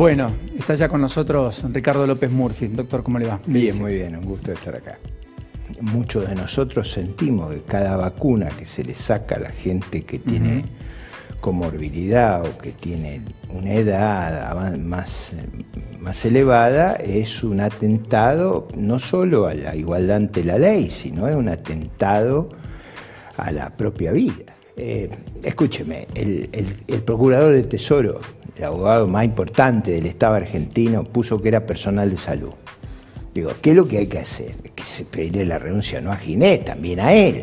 Bueno, está ya con nosotros Ricardo López Murphy. Doctor, ¿cómo le va? Bien, muy bien, un gusto estar acá. Muchos de nosotros sentimos que cada vacuna que se le saca a la gente que tiene comorbilidad o que tiene una edad más, más elevada es un atentado no solo a la igualdad ante la ley, sino es un atentado a la propia vida. Eh, escúcheme, el, el procurador del Tesoro, el abogado más importante del Estado argentino, puso que era personal de salud. Digo, ¿qué es lo que hay que hacer? que se pedirle la renuncia no a Ginés, también a él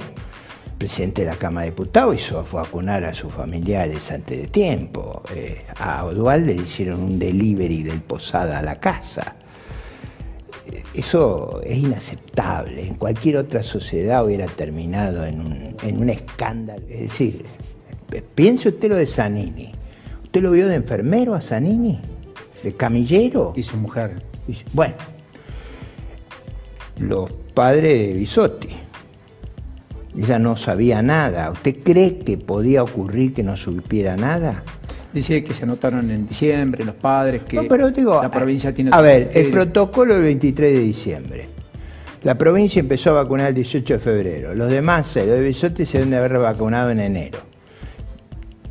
presidente de la Cámara de Diputados hizo vacunar a sus familiares antes de tiempo. Eh, a Odual le hicieron un delivery del Posada a la casa. Eh, eso es inaceptable. En cualquier otra sociedad hubiera terminado en un, escándalo. Es decir, piense usted lo de Zanini. ¿Usted lo vio de enfermero a Zanini? ¿De camillero? Y su mujer. Bueno, los padres de Bisotti ella no sabía nada. ¿Usted cree que podía ocurrir que no supiera nada? Dice que se anotaron en diciembre los padres, que no, pero digo, la provincia tiene... A ver, el protocolo el 23 de diciembre. La provincia empezó a vacunar el 18 de febrero. Los demás, los de Bisotti, se deben de haber vacunado en enero.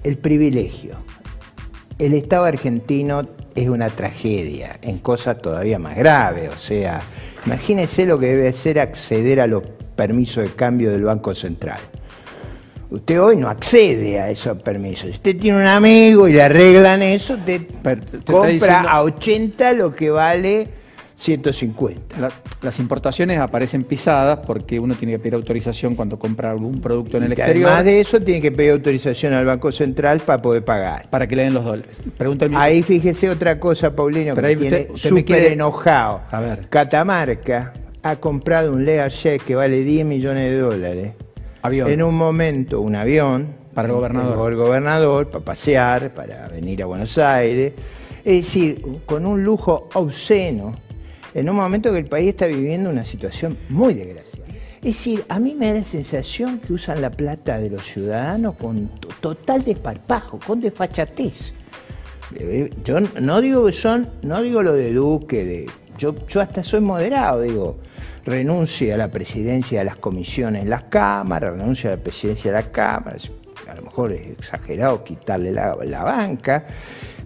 El privilegio. El Estado argentino es una tragedia, en cosas todavía más graves. O sea, imagínese lo que debe ser acceder a los permiso de cambio del Banco Central. Usted hoy no accede a esos permisos. Si usted tiene un amigo y le arreglan eso, te, compra a 80 lo que vale 150. las importaciones aparecen pisadas porque uno tiene que pedir autorización cuando compra algún producto en el exterior. Además de eso, tiene que pedir autorización al Banco Central para poder pagar. Para que le den los dólares. Ahí fíjese otra cosa, Paulino, que tiene súper enojado. A ver. Catamarca ha comprado un Learjet que vale 10 millones de dólares. Avión. En un momento, un avión. Para el gobernador. el gobernador, para pasear, para venir a Buenos Aires. Es decir, con un lujo obsceno, en un momento que el país está viviendo una situación muy desgraciada. Es decir, a mí me da la sensación que usan la plata de los ciudadanos con total desparpajo, con desfachatez. Eh, yo no digo que son, no digo lo de Duque, de yo, yo hasta soy moderado, digo, renuncie a la presidencia de las comisiones en las cámaras, renuncie a la presidencia de las cámaras, a lo mejor es exagerado quitarle la, banca,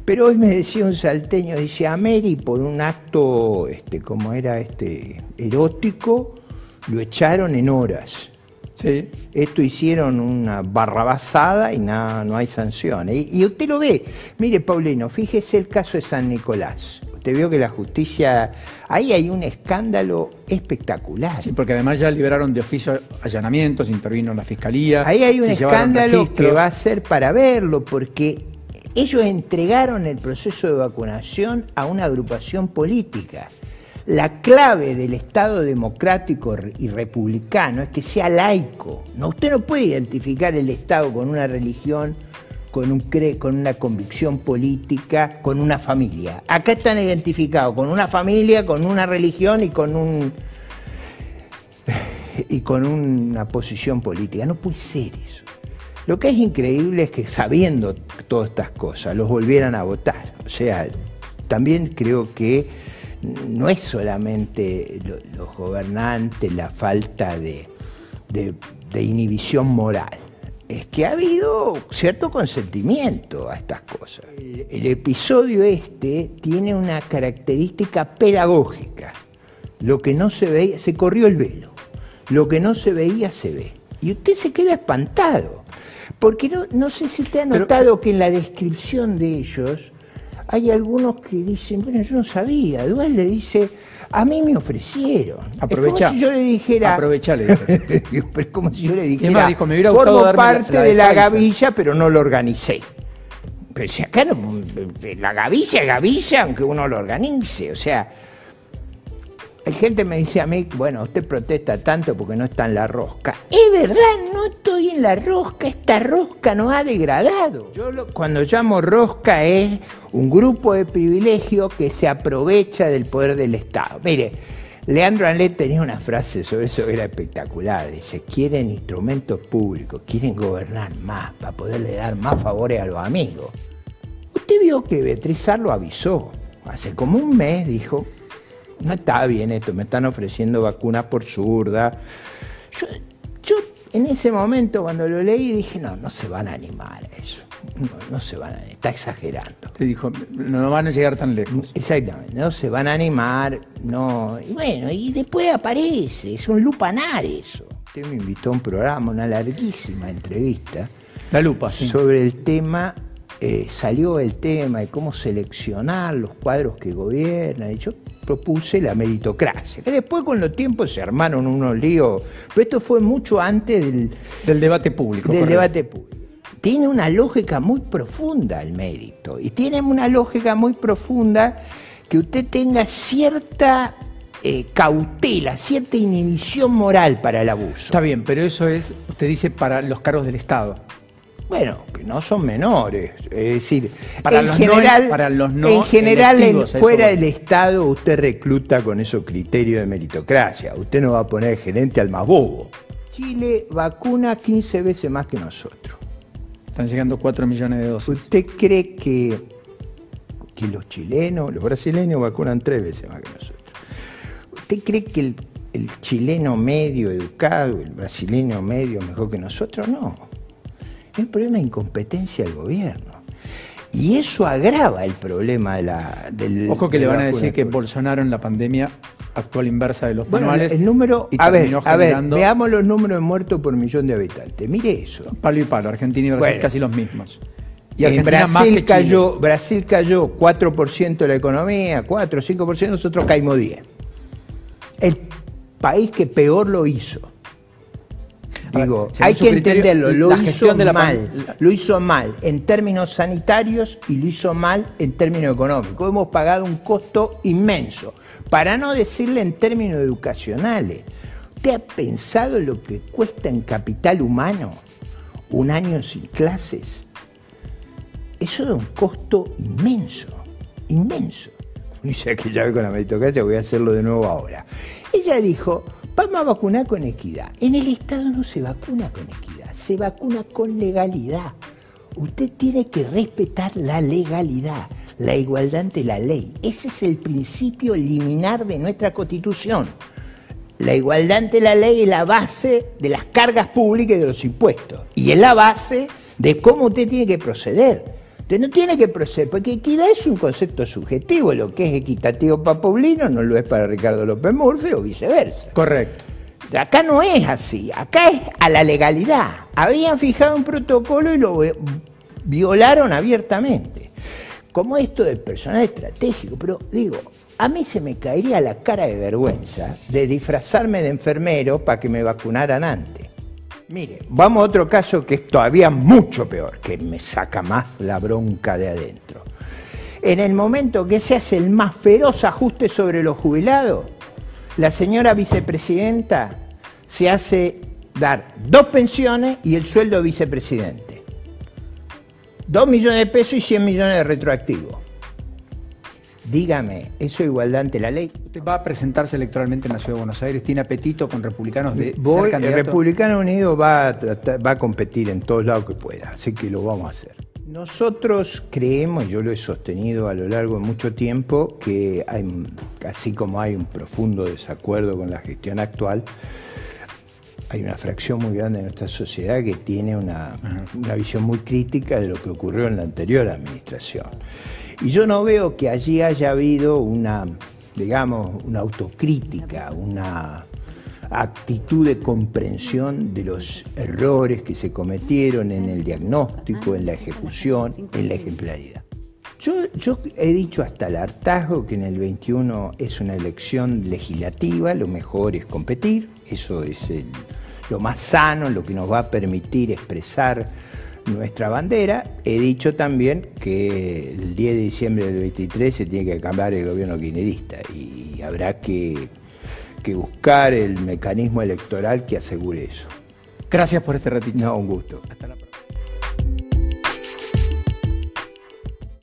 pero hoy me decía un salteño, dice, a Mary por un acto, este, como era este, erótico, lo echaron en horas. Sí. Esto hicieron una barrabasada y nada, no hay sanciones. y usted lo ve. Mire, Paulino, fíjese el caso de San Nicolás. Te veo que la justicia, ahí hay un escándalo espectacular. Sí, porque además ya liberaron de oficio allanamientos, intervino la fiscalía. Ahí hay un escándalo que va a ser para verlo, porque ellos entregaron el proceso de vacunación a una agrupación política. La clave del Estado democrático y republicano es que sea laico. No, usted no puede identificar el Estado con una religión con, un con una convicción política, con una familia. Acá están identificados con una familia, con una religión y con un y con una posición política. No puede ser eso. Lo que es increíble es que sabiendo todas estas cosas, los volvieran a votar. O sea, también creo que no es solamente los gobernantes la falta de inhibición moral es que ha habido cierto consentimiento a estas cosas. El, episodio este tiene una característica pedagógica. Lo que no se veía, se corrió el velo. Lo que no se veía, se ve. Y usted se queda espantado. Porque no, no sé si te ha notado que en la descripción de ellos hay algunos que dicen, bueno, yo no sabía. Dual le dice, a mí me ofrecieron. Aprovecha. Es como si yo le dijera. Aprovechale. es como si yo le dijera. dijo, me hubiera formo parte de la gavilla, pero no lo organicé. Pero si acá no, la gavilla es gavilla, aunque uno lo organice. O sea, gente me dice a mí, bueno, usted protesta tanto porque no está en la rosca. Es verdad, no estoy en la rosca, esta rosca no ha degradado. Yo cuando llamo rosca es un grupo de privilegios que se aprovecha del poder del Estado. Mire, Leandro Anlet tenía una frase sobre eso que era espectacular. Dice, quieren instrumentos públicos, quieren gobernar más para poderle dar más favores a los amigos. Usted vio que Beatriz lo avisó hace como un mes dijo, no está bien esto, me están ofreciendo vacunas por zurda. Yo, yo en ese momento cuando lo leí dije, no, no se van a animar a eso. No, no se van a está exagerando. Te dijo, no van a llegar tan lejos. Exactamente, no se van a animar, no. Y bueno, y después aparece, es un lupanar eso. Usted me invitó a un programa, una larguísima entrevista. La lupa, sí. Sobre el tema, eh, salió el tema de cómo seleccionar los cuadros que gobiernan. Y yo propuse la meritocracia, que después con los tiempos se armaron unos líos, pero esto fue mucho antes del, del debate público. Del debate público. Tiene una lógica muy profunda el mérito, y tiene una lógica muy profunda que usted tenga cierta eh, cautela, cierta inhibición moral para el abuso. Está bien, pero eso es, usted dice, para los cargos del Estado. Bueno, que no son menores. Es decir, para en los general, no, para los no en general en- fuera del Estado usted recluta con esos criterios de meritocracia. Usted no va a poner gerente al más bobo. Chile vacuna 15 veces más que nosotros. Están llegando 4 millones de dosis. ¿Usted cree que, que los chilenos, los brasileños vacunan tres veces más que nosotros? ¿Usted cree que el, el chileno medio educado, el brasileño medio mejor que nosotros? No. Es un problema de incompetencia del gobierno. Y eso agrava el problema de la, del. Ojo que de le van a decir que. Bolsonaro en la pandemia actuó a la inversa de los Bueno, manuales. el número. y A ver, a ver, veamos los números de muertos por millón de habitantes. Mire eso. Palo y palo, Argentina y Brasil Bueno. casi los mismos. Y En Argentina más que Brasil Chile. cayó, Brasil cayó 4% de la economía, 4 o 5%, nosotros caímos 10. El país que peor lo hizo. Ver, Digo, hay que entenderlo, lo la hizo gestión de la pan- mal. la- Lo hizo mal en términos sanitarios y lo hizo mal en términos económicos. Hemos pagado un costo inmenso, para no decirle en términos educacionales. ¿Usted ha pensado lo que cuesta en capital humano un año sin clases? Eso es un costo inmenso, inmenso. Y ya que ya con la meritocracia voy a hacerlo de nuevo ahora. Ella dijo, vamos a vacunar con equidad. En el Estado no se vacuna con equidad, se vacuna con legalidad. Usted tiene que respetar la legalidad, la igualdad ante la ley. Ese es el principio liminar de nuestra constitución. La igualdad ante la ley es la base de las cargas públicas y de los impuestos. Y es la base de cómo usted tiene que proceder. Usted no tiene que proceder, porque equidad es un concepto subjetivo. Lo que es equitativo para Paulino no lo es para Ricardo López Murphy o viceversa. Correcto. Acá no es así, acá es a la legalidad. Habían fijado un protocolo y lo violaron abiertamente. Como esto del personal estratégico, pero digo, a mí se me caería la cara de vergüenza de disfrazarme de enfermero para que me vacunaran antes. Mire, vamos a otro caso que es todavía mucho peor, que me saca más la bronca de adentro. En el momento que se hace el más feroz ajuste sobre los jubilados, la señora vicepresidenta se hace dar dos pensiones y el sueldo de vicepresidente. Dos millones de pesos y 100 millones de retroactivo. Dígame, ¿eso es igualdad ante la ley? Usted va a presentarse electoralmente en la Ciudad de Buenos Aires. ¿Tiene apetito con republicanos de Voy, ser el? Republicano Unido va a, tratar- va a competir en todos lados que pueda, así que lo vamos a hacer. Nosotros creemos, yo lo he sostenido a lo largo de mucho tiempo, que hay, así como hay un profundo desacuerdo con la gestión actual, hay una fracción muy grande de nuestra sociedad que tiene una, una visión muy crítica de lo que ocurrió en la anterior administración. Y yo no veo que allí haya habido una, digamos, una autocrítica, una actitud de comprensión de los errores que se cometieron en el diagnóstico, en la ejecución, en la ejemplaridad. Yo, yo he dicho hasta el hartazgo que en el 21 es una elección legislativa, lo mejor es competir, eso es lo más sano, lo que nos va a permitir expresar nuestra bandera. He dicho también que el 10 de diciembre del 23 se tiene que cambiar el gobierno kirchnerista y habrá que, que buscar el mecanismo electoral que asegure eso. Gracias por este ratito. No, un gusto. Hasta la